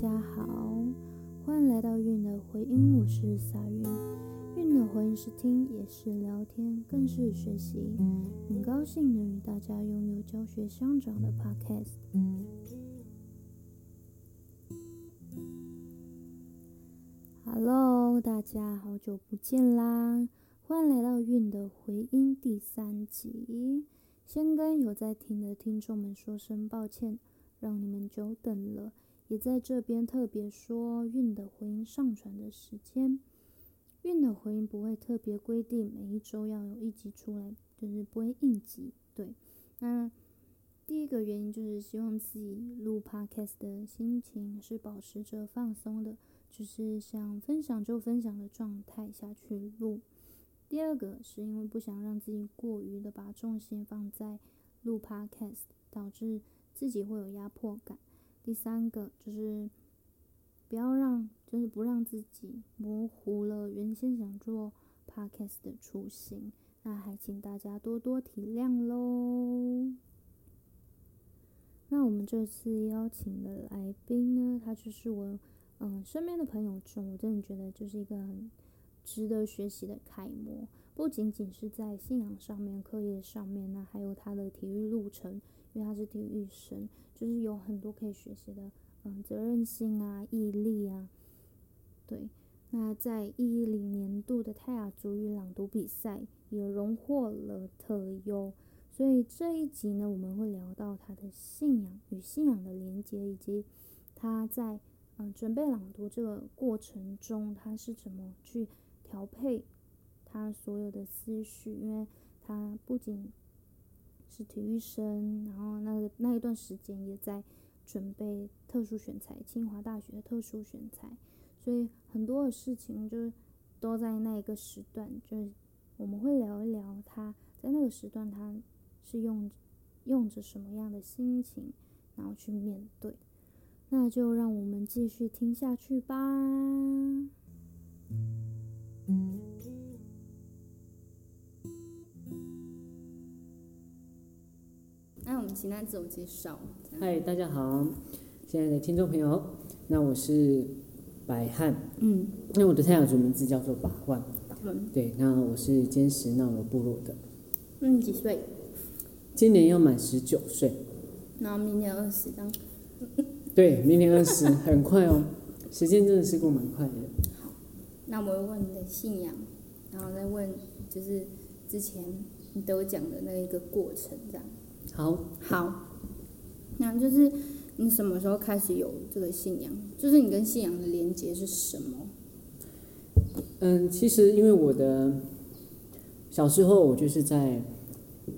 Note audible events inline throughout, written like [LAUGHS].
大家好，欢迎来到韵的回音，我是撒韵。韵的回音是听，也是聊天，更是学习。很高兴能与大家拥有教学相长的 Podcast。Hello，大家好久不见啦！欢迎来到韵的回音第三集。先跟有在听的听众们说声抱歉，让你们久等了。也在这边特别说，韵的回音上传的时间，韵的回音不会特别规定每一周要有一集出来，就是不会应急。对，那第一个原因就是希望自己录 podcast 的心情是保持着放松的，就是想分享就分享的状态下去录。第二个是因为不想让自己过于的把重心放在录 podcast，导致自己会有压迫感。第三个就是不要让，就是不让自己模糊了原先想做 podcast 的初心。那还请大家多多体谅喽。那我们这次邀请的来宾呢，他就是我嗯身边的朋友中，我真的觉得就是一个很值得学习的楷模。不仅仅是在信仰上面、课业上面，那还有他的体育路程。因为他是体育生，就是有很多可以学习的，嗯，责任心啊，毅力啊，对。那在一零年度的泰雅族语朗读比赛也荣获了特优，所以这一集呢，我们会聊到他的信仰与信仰的连接，以及他在嗯准备朗读这个过程中，他是怎么去调配他所有的思绪，因为他不仅是体育生，然后那个那一段时间也在准备特殊选材，清华大学的特殊选材，所以很多的事情就都在那一个时段，就我们会聊一聊他在那个时段他是用用着什么样的心情，然后去面对，那就让我们继续听下去吧。请他自我介绍。嗨，大家好，亲爱的听众朋友，那我是百汉，嗯，那我的太阳族名字叫做百万，对，那我是坚持纳罗部落的。那你几岁？今年要满十九岁。那明年二十，当。对，明年二十，很快哦，时间真的是过蛮快的。好，那我问你的信仰，然后再问就是之前你都讲的那一个过程，这样。好，好，那就是你什么时候开始有这个信仰？就是你跟信仰的连接是什么？嗯，其实因为我的小时候我就是在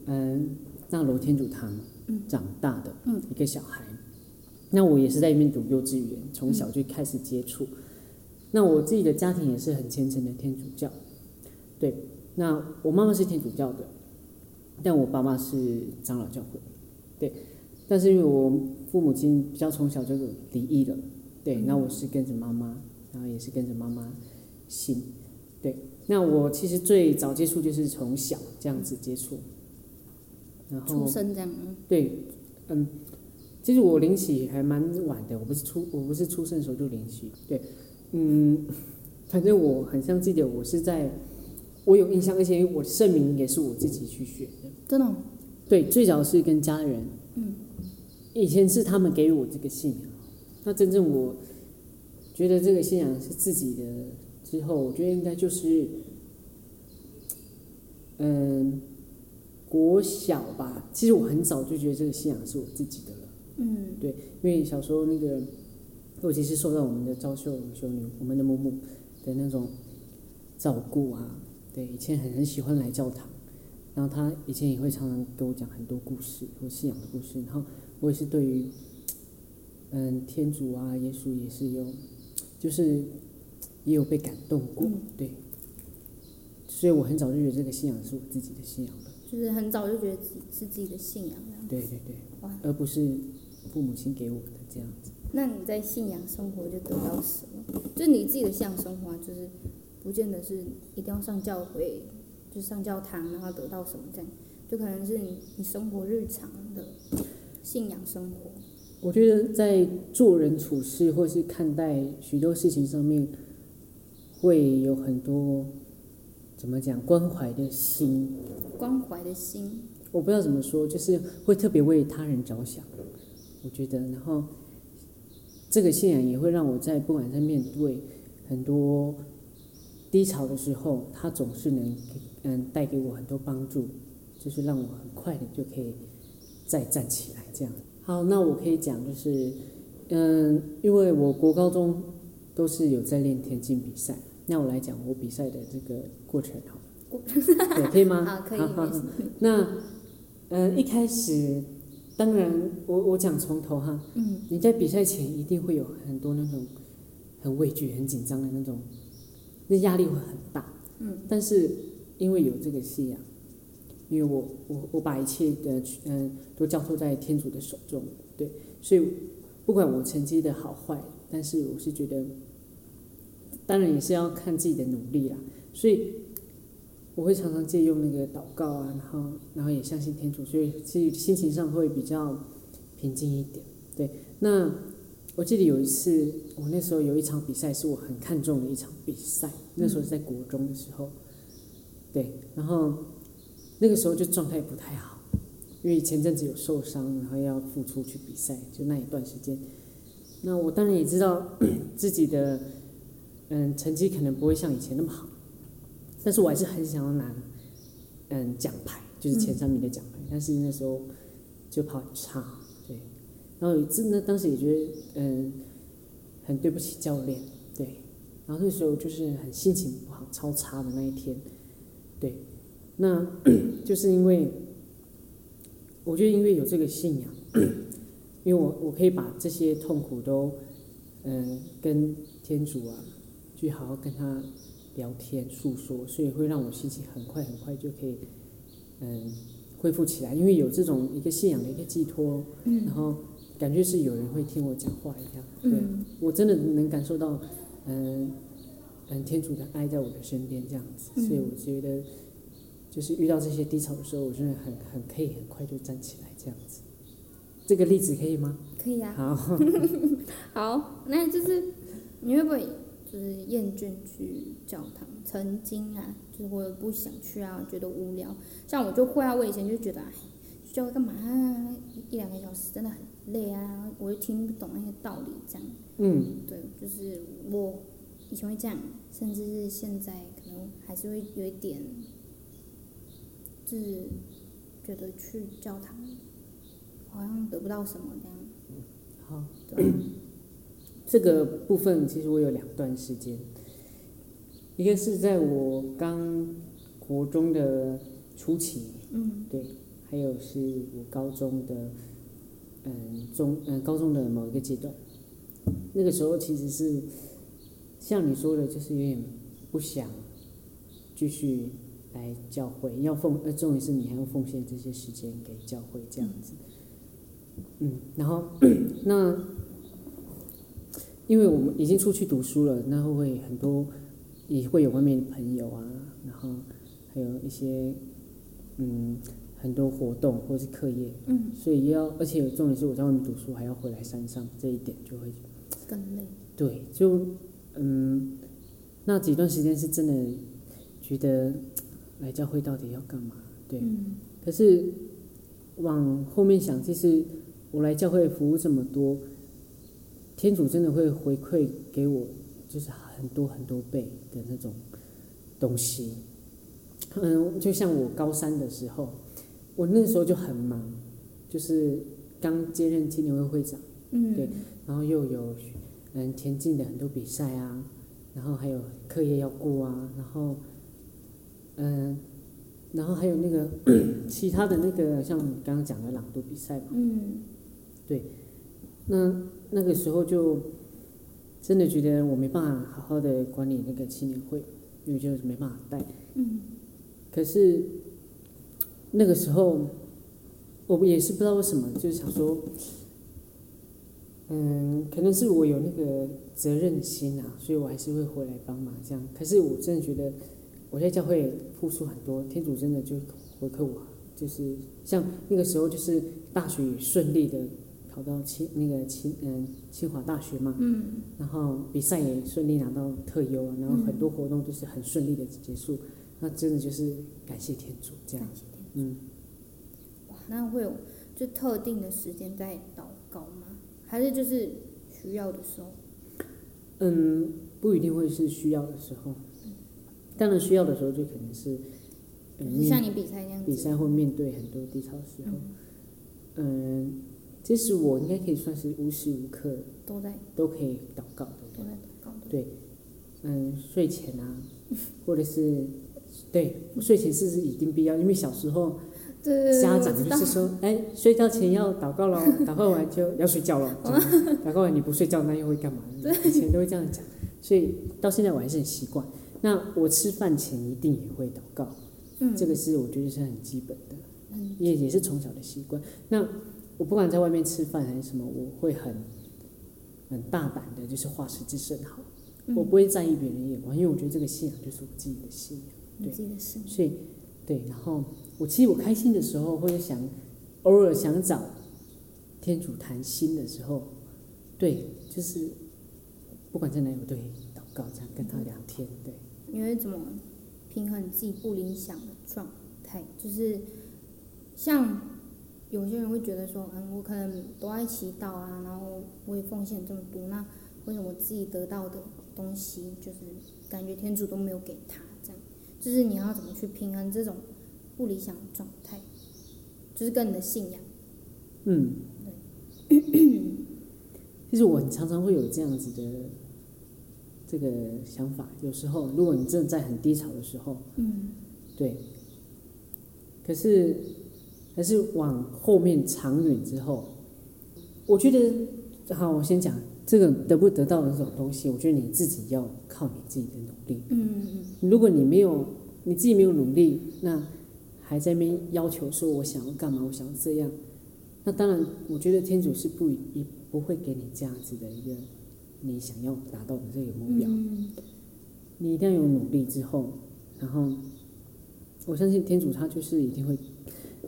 嗯那楼天主堂长大的一个小孩，那我也是在那边读幼稚园，从小就开始接触。那我自己的家庭也是很虔诚的天主教，对，那我妈妈是天主教的。但我爸妈是长老教会，对，但是因为我父母亲比较从小就离异了，对，那我是跟着妈妈，然后也是跟着妈妈信，对，那我其实最早接触就是从小这样子接触，然后出生这样，对，嗯，其实我灵起还蛮晚的，我不是出我不是出生的时候就灵起，对，嗯，[LAUGHS] 反正我很像记得我是在。我有印象，而且我圣名也是我自己去学的。真的？对，最早是跟家人。嗯。以前是他们给予我这个信仰，那真正我觉得这个信仰是自己的之后，我觉得应该就是，嗯，国小吧。其实我很早就觉得这个信仰是我自己的了。嗯。对，因为小时候那个，尤其是受到我们的昭秀修女、我们的母母的那种照顾啊。对，以前很很喜欢来教堂，然后他以前也会常常跟我讲很多故事或信仰的故事，然后我也是对于，嗯，天主啊，耶稣也是有，就是也有被感动过，对，所以我很早就觉得这个信仰是我自己的信仰的，就是很早就觉得自己是自己的信仰对对对，而不是父母亲给我的这样子。那你在信仰生活就得到什么？就是你自己的信仰生活，就是。不见得是一定要上教会，就上教堂，然后得到什么这样，就可能是你你生活日常的信仰生活。我觉得在做人处事或是看待许多事情上面，会有很多怎么讲关怀的心，关怀的心，我不知道怎么说，就是会特别为他人着想。我觉得，然后这个信仰也会让我在不管在面对很多低潮的时候，他总是能嗯带给我很多帮助，就是让我很快的就可以再站起来这样。好，那我可以讲就是，嗯，因为我国高中都是有在练田径比赛，那我来讲我比赛的这个过程好，[LAUGHS] 对，可以吗？好，可以，那，嗯，一开始，当然，我我讲从头哈，嗯，你在比赛前一定会有很多那种很畏惧、很紧张的那种，那压力会很大，嗯，但是因为有这个信仰。因为我我我把一切的嗯都交托在天主的手中，对，所以不管我成绩的好坏，但是我是觉得，当然也是要看自己的努力啦。所以我会常常借用那个祷告啊，然后然后也相信天主，所以其实心情上会比较平静一点。对，那我记得有一次，我那时候有一场比赛是我很看重的一场比赛，那时候在国中的时候，对，然后。那个时候就状态不太好，因为前阵子有受伤，然后要复出去比赛，就那一段时间。那我当然也知道 [CLEARS THROAT] 自己的嗯成绩可能不会像以前那么好，但是我还是很想要拿嗯奖牌，就是前三名的奖牌。但是那时候就跑很差，然后真的当时也觉得嗯很对不起教练，对。然后那时候就是很心情不好，超差的那一天，对。那 [CLEARS THROAT] 就是因为，我觉得因为有这个信仰，因为我我可以把这些痛苦都，嗯，跟天主啊，去好好跟他聊天诉说，所以会让我心情很快很快就可以，嗯，恢复起来。因为有这种一个信仰的一个寄托，嗯然后感觉是有人会听我讲话一样，对我真的能感受到，嗯嗯，天主的爱在我的身边这样子，所以我觉得。就是遇到这些低潮的时候，我真的很很可以很快就站起来这样子。这个例子可以吗？可以啊。好，[LAUGHS] 好，那就是你会不会就是厌倦去教堂？曾经啊，就是我不想去啊，觉得无聊。像我就会啊，我以前就觉得哎，去教会干嘛？一两个小时真的很累啊，我又听不懂那些道理这样。嗯。对，就是我以前会这样，甚至是现在可能还是会有一点。就是觉得去教堂好像得不到什么这样。好，[CLEARS THROAT] 这个部分其实我有两段时间，一个是在我刚国中的初期，嗯，对，还有是我高中的，嗯，中嗯高中的某一个阶段，那个时候其实是像你说的，就是有点不想继续。来教会要奉，呃，重点是你还要奉献这些时间给教会这样子，嗯，然后那因为我们已经出去读书了，那会很多也会有外面的朋友啊，然后还有一些嗯很多活动或者是课业，嗯，所以要而且重点是我在外面读书还要回来山上，这一点就会更累。对，就嗯那几段时间是真的觉得。来教会到底要干嘛？对，可是往后面想，其实我来教会服务这么多，天主真的会回馈给我，就是很多很多倍的那种东西。嗯，就像我高三的时候，我那时候就很忙，就是刚接任青年会会长，嗯，对，然后又有嗯田径的很多比赛啊，然后还有课业要过啊，然后。嗯，然后还有那个 [COUGHS] 其他的那个，像刚刚讲的朗读比赛嘛。嗯。对，那那个时候就真的觉得我没办法好好的管理那个青年会，因为就是没办法带。嗯。可是那个时候，我也是不知道为什么，就是想说，嗯，可能是我有那个责任心啊，所以我还是会回来帮忙这样。可是我真的觉得。我在教会付出很多，天主真的就回馈我，就是像那个时候，就是大学顺利的考考到清那个清嗯清华大学嘛，嗯然后比赛也顺利拿到特优啊，然后很嗯多活动都是很顺利的结束，那真的就是感谢天主这样感，谢天嗯，哇，那会有就特定的时间在祷告吗？还是就是需要的时候？嗯，不一定会是需要的时候，当然需要的时候就可能是，像你比赛那样子？比赛会面对很多低潮的时候，嗯，其实我应该可以算是无时无刻都在都可以祷告的，都在祷告的。对，嗯，睡前啊，[LAUGHS] 或者是对睡前是是一定必要，因为小时候家长就是说，哎，睡觉前要祷告喽，[LAUGHS] 祷告完就要睡觉了，祷告完你不睡觉那又会干嘛？以前都会这样讲，所以到现在我还是很习惯。那我吃饭前一定也会祷告，嗯，这个是我觉得是很基本的，嗯也也是从小的习惯。那我不管在外面吃饭还是什么，我会很很大胆的，就是画十字圣好，嗯我不会在意别人的眼光，因为我觉得这个信仰就是我自己的信仰。你对自己的事。所以，对，然后我其实我开心的时候，或者想偶尔想找天主谈心的时候，对，就是不管在哪里，我都会祷告，这样跟他聊天，对，你会怎么平衡自己不理想的状态？就是像有些人会觉得说，嗯，我可能都爱祈祷啊，然后我也奉献这么多，那为什么我自己得到的东西，就是感觉天主都没有给他？就是你要怎么去平衡这种不理想的状态，就是跟你的信仰。嗯，其实我很常常会有这样子的这个想法，有时候如果你真的在很低潮的时候，嗯。对，可是还是往后面长远之后，我觉得，好，我先讲这个得不得到的这种东西，我觉得你自己要靠你自己的努力。嗯嗯如果你没有你自己没有努力，那还在那边要求说我想要干嘛，我想要这样，那当然，我觉得天主是不一不会给你这样子的一个你想要达到的这个目标。嗯你一定要有努力之后，然后我相信天主他就是一定会，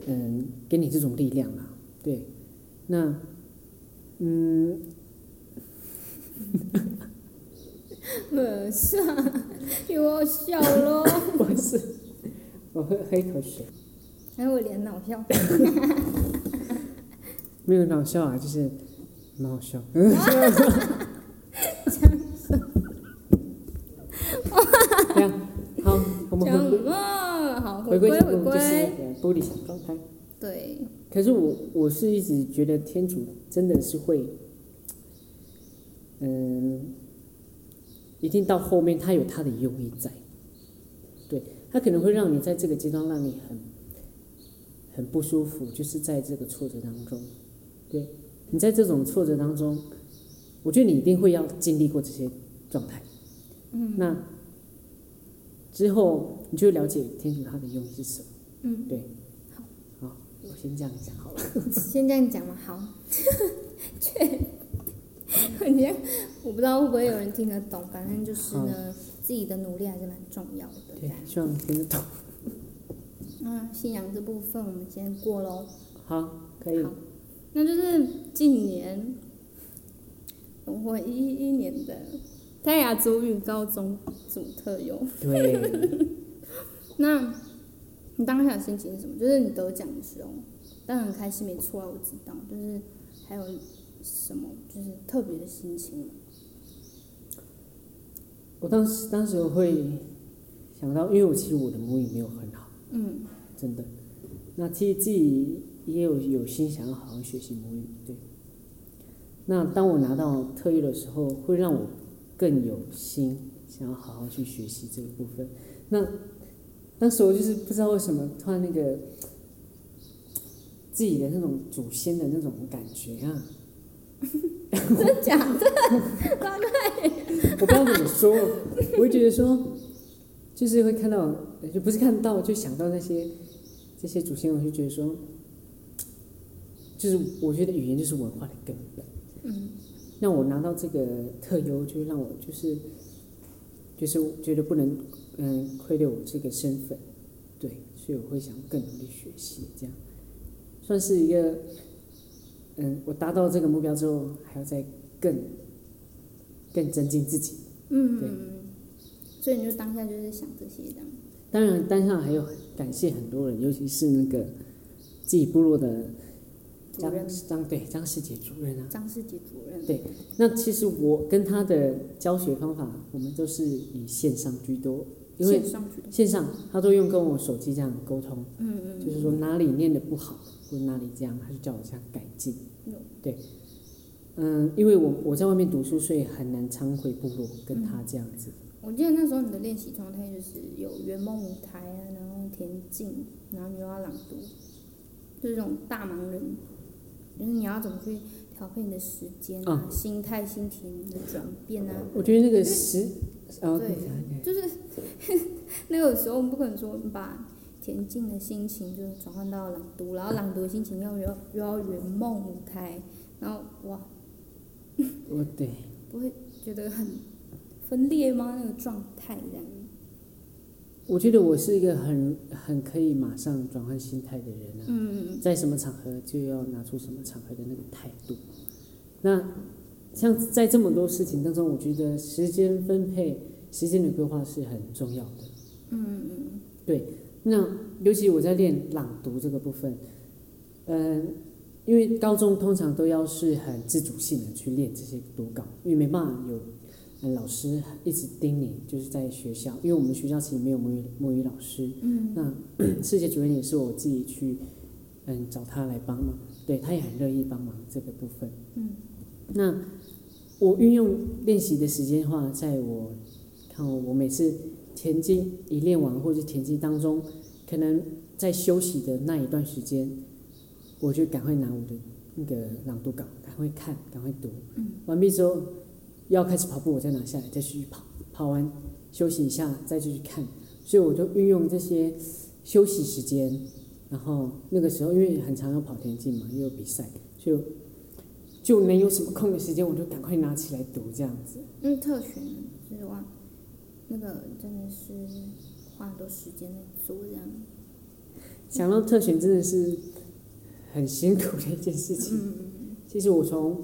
嗯，给你这种力量啦。对，那，嗯，[LAUGHS] 嗯，是啊，又要笑咯，[LAUGHS] 我是，我喝喝一口水，还有我脸脑笑。[LAUGHS] 没有很好笑啊，就是蛮好笑。这样好，我们讲回归回归回归正轨，就是归。呃不理想状态。对，可是我我是一直觉得天主真的是会，嗯，一定到后面他有他的用意在，对他可能会让你在这个阶段让你很很不舒服，就是在这个挫折当中，对你在这种挫折当中，我觉得你一定会要经历过这些状态，嗯。那之后你就会了解天主他的用意是什么，嗯，对，好，我先这样讲好了。[LAUGHS] 先这样讲嘛，好。[LAUGHS] 确，[LAUGHS] 你看，我不知道会不会有人听得懂，反正就是呢，自己的努力还是蛮重要的。对，希望听得懂。[LAUGHS] 那信仰这部分我们先过喽。好，可以。好那就是近年荣获一一年的泰雅族语高中组特优。对，[LAUGHS] 那你当下的心情是什么？就是你得奖的时候，当然很开心，没错啊，我知道。就是还有什么就是特别的心情吗？我当时当时我会想到，因为我其实我的母语没有很好，嗯真的。那其实自己也有有心想要好好学习母语，对。那当我拿到特约的时候，会让我更有心想要好好去学习这个部分。那当时我就是不知道为什么突然那个自己的那种祖先的那种感觉啊，真的假的？我不知道怎么说，我会觉得说，就是会看到，就不是看到，就想到那些这些祖先，我就觉得说，就是我觉得语言就是文化的根本。嗯那我拿到这个特优，就会让我就是就是觉得不能嗯亏待我这个身份，对，所以我会想更努力学习，这样算是一个嗯，我达到这个目标之后，还要再更更增进自己。嗯，对所以你就当下就是想这些这样。当然，当下还有感谢很多人，尤其是那个自己部落的张张对张世杰主任啊。张世杰主任，对那其实我跟他的教学方法，我们都是以线上居多，因为线上他都用跟我手机这样沟通，嗯嗯，就是说哪里念的不好，或者哪里这样，他就叫我这样改进有。对，嗯，因为我我在外面读书，所以很难常回部落跟他这样子。我记得那时候你的练习状态就是有圆梦舞台啊，然后田径，然后你又要朗读，就是这种大忙人，就是你要怎么去调配你的时间啊、心态、心情的转变啊。我觉得那个时，哦，对就是 [LAUGHS] 那个时候我们不可能说你把田径的心情就转换到朗读，然后朗读的心情又要又要圆梦舞台，然后哇，我对，[LAUGHS] 不会觉得很分裂吗？那个状态这样。我觉得我是一个很很可以马上转换心态的人啊。嗯在什么场合就要拿出什么场合的那个态度。那像在这么多事情当中，我觉得时间分配、时间的规划是很重要的。嗯嗯对那尤其我在练朗读这个部分，嗯、因为高中通常都要是很自主性的去练这些读稿，因为没办法有。嗯，老师一直盯你，就是在学校，因为我们学校其实没有母语母语老师，嗯那世界主任也是我自己去，嗯，找他来帮忙，对他也很乐意帮忙这个部分。嗯，那我运用练习的时间的话，在我看我每次田径一练完或者田径当中，可能在休息的那一段时间，我就赶快拿我的那个朗读稿，赶快看，赶快读。完毕之后要开始跑步，我再拿下来，再继续跑，跑完休息一下，再继续看。所以我就运用这些休息时间，然后那个时候因为很常要跑田径嘛，又有比赛，就就能有什么空的时间，我就赶快拿起来读这样子。嗯，特选就是哇，那个真的是花很多时间在做这样。想到特选真的是很辛苦的一件事情。嗯其实我从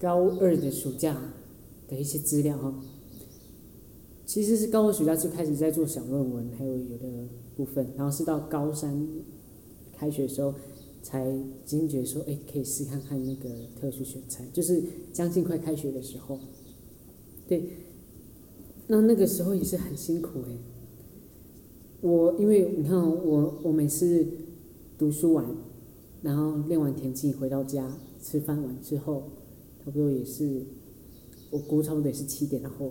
高二的暑假的一些资料哈，其实是高二暑假就开始在做小论文，还有有的部分，然后是到高三开学的时候才惊觉说，哎，可以试看看那个特殊选材，就是将近快开学的时候，对，那那个时候也是很辛苦哎。我因为你看我我每次读书完，然后练完田径回到家吃饭完之后，差不多也是我估差不多也是七点后，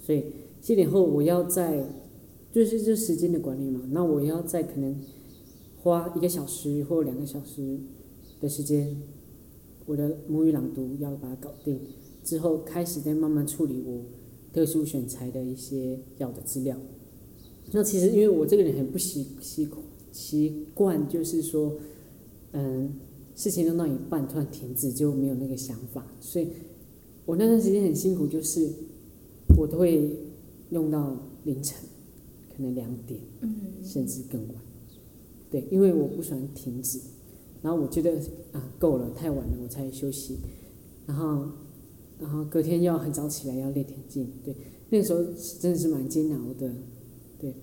所以七点后我要在就是这时间的管理嘛，那我要在可能花一个小时或两个小时的时间，我的母语朗读要把它搞定，之后开始再慢慢处理我特殊选材的一些要的资料。那其实因为我这个人很不习习习惯，就是说，嗯，事情弄到一半突然停止，就没有那个想法，所以我那段时间很辛苦，就是我都会弄到凌晨，可能两点，嗯甚至更晚。对，因为我不喜欢停止，然后我觉得啊够了，太晚了，我才休息，然后然后隔天要很早起来要练田径，对，那个时候真的是蛮煎熬的，对，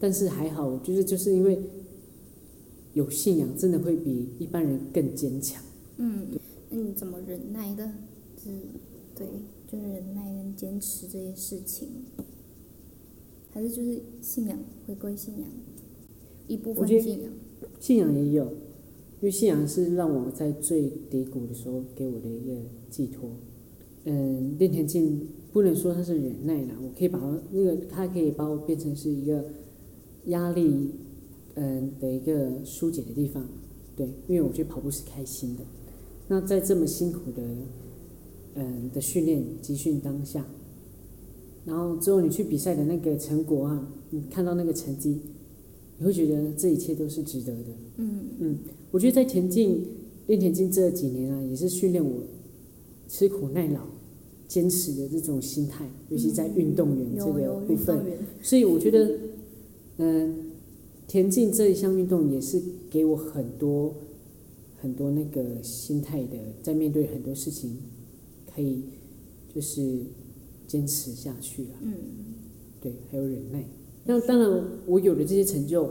但是还好，我觉得就是因为有信仰，真的会比一般人更坚强。嗯，那你怎么忍耐的？是，对，就是忍耐跟坚持这些事情，还是就是信仰回归信仰，一部我觉得分信仰。信仰也有，因为信仰是让我在最低谷的时候给我的一个寄托。嗯，练田径不能说它是忍耐啦，我可以把它那个，它可以把我变成是一个压力，嗯的一个疏解的地方。对，因为我觉得跑步是开心的。那在这么辛苦的，嗯的训练集训当下，然后之后你去比赛的那个成果啊，你看到那个成绩，你会觉得这一切都是值得的。嗯嗯我觉得在田径练田径这几年啊，也是训练我吃苦耐劳、坚持的这种心态，尤其在运动员这个部分。所以我觉得，嗯、田径这一项运动也是给我很多很多那个心态的，在面对很多事情，可以就是坚持下去了。嗯，对，还有忍耐。那当然，我有了这些成就，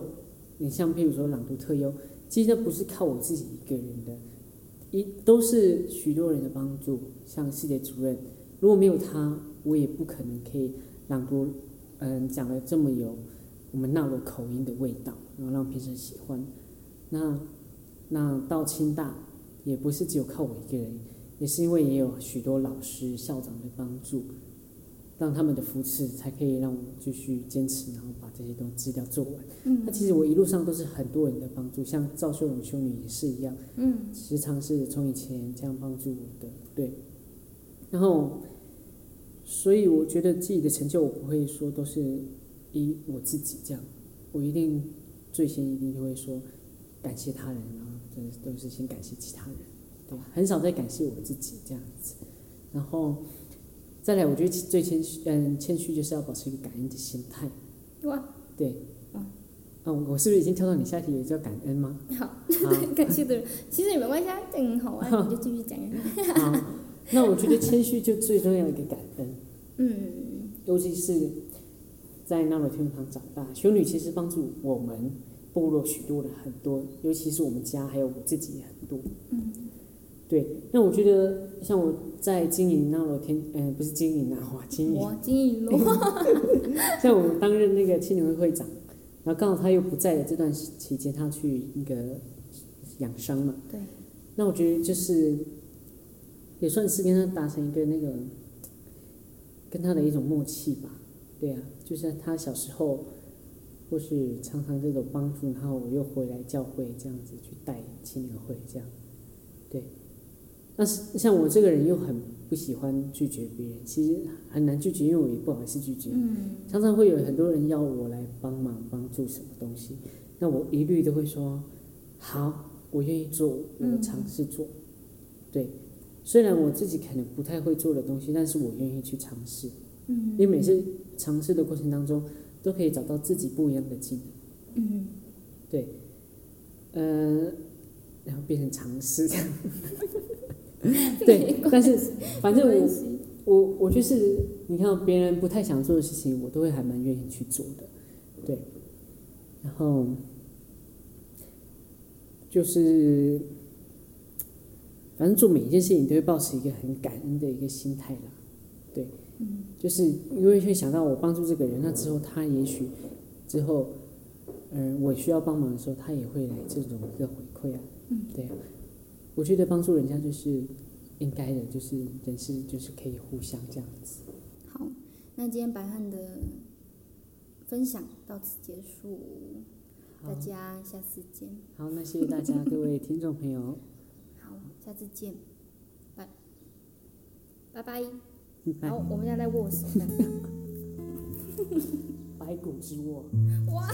你像譬如说朗读特优，其实那不是靠我自己一个人的，一都是许多人的帮助。像系列主任，如果没有他，我也不可能可以朗读，嗯，讲的这么有我们那罗口音的味道，然后让评审喜欢。那那到清大，也不是只有靠我一个人，也是因为也有许多老师、校长的帮助。让他们的扶持，才可以让我继续坚持，然后把这些东西资料做完。嗯，那其实我一路上都是很多人的帮助，像赵秀荣修女也是一样，嗯，时常是从以前这样帮助我的，对。然后，所以我觉得自己的成就，我不会说都是以我自己这样，我一定最先一定就会说感谢他人，然后这都是先感谢其他人，对，很少再感谢我自己这样子，然后。再来，我觉得最谦虚，嗯，谦虚就是要保持一个感恩的心态。哇，对，嗯，哦，我是不是已经跳到你下题也叫感恩吗？好，感谢的人，其实也没关系啊，这很好啊，你就继续讲。好，[LAUGHS] 那我觉得谦虚就最重要的一个感恩。嗯，尤其是在那罗天堂长大，修女其实帮助我们部落许多的很多，尤其是我们家还有我自己也很多。嗯。对，那我觉得像我在经营那罗天，嗯，不是经营啊，哇，经营，[LAUGHS] 经营 [LAUGHS] 像我担任那个青年会会长，然后刚好他又不在的这段期间，他去那个养伤嘛。对。那我觉得就是，也算是跟他达成一个那个，跟他的一种默契吧。对啊，就是他小时候，或是常常这种帮助，然后我又回来教会这样子去带青年会这样，对。但是像我这个人又很不喜欢拒绝别人，其实很难拒绝，因为我也不好意思拒绝。嗯。常常会有很多人要我来帮忙帮助什么东西，那我一律都会说好，我愿意做，我尝试做。对，虽然我自己可能不太会做的东西，但是我愿意去尝试。嗯。因为每次尝试的过程当中，都可以找到自己不一样的技能。嗯。对。呃，然后变成尝试这样。[LAUGHS] 对，但是反正我我我就是你看别人不太想做的事情，我都会还蛮愿意去做的，对。然后就是反正做每一件事情都会保持一个很感恩的一个心态啦，对。嗯。就是因为会想到我帮助这个人，那之后他也许之后嗯我需要帮忙的时候，他也会来这种一个回馈啊，嗯，对啊。我觉得帮助人家就是应该的，就是人是就是可以互相这样子。好，那今天白汉的分享到此结束，大家下次见。好，那谢谢大家各位听众朋友。[LAUGHS] 好，下次见，拜拜拜。好，我们现在在握手。[LAUGHS] 白骨之握。哇。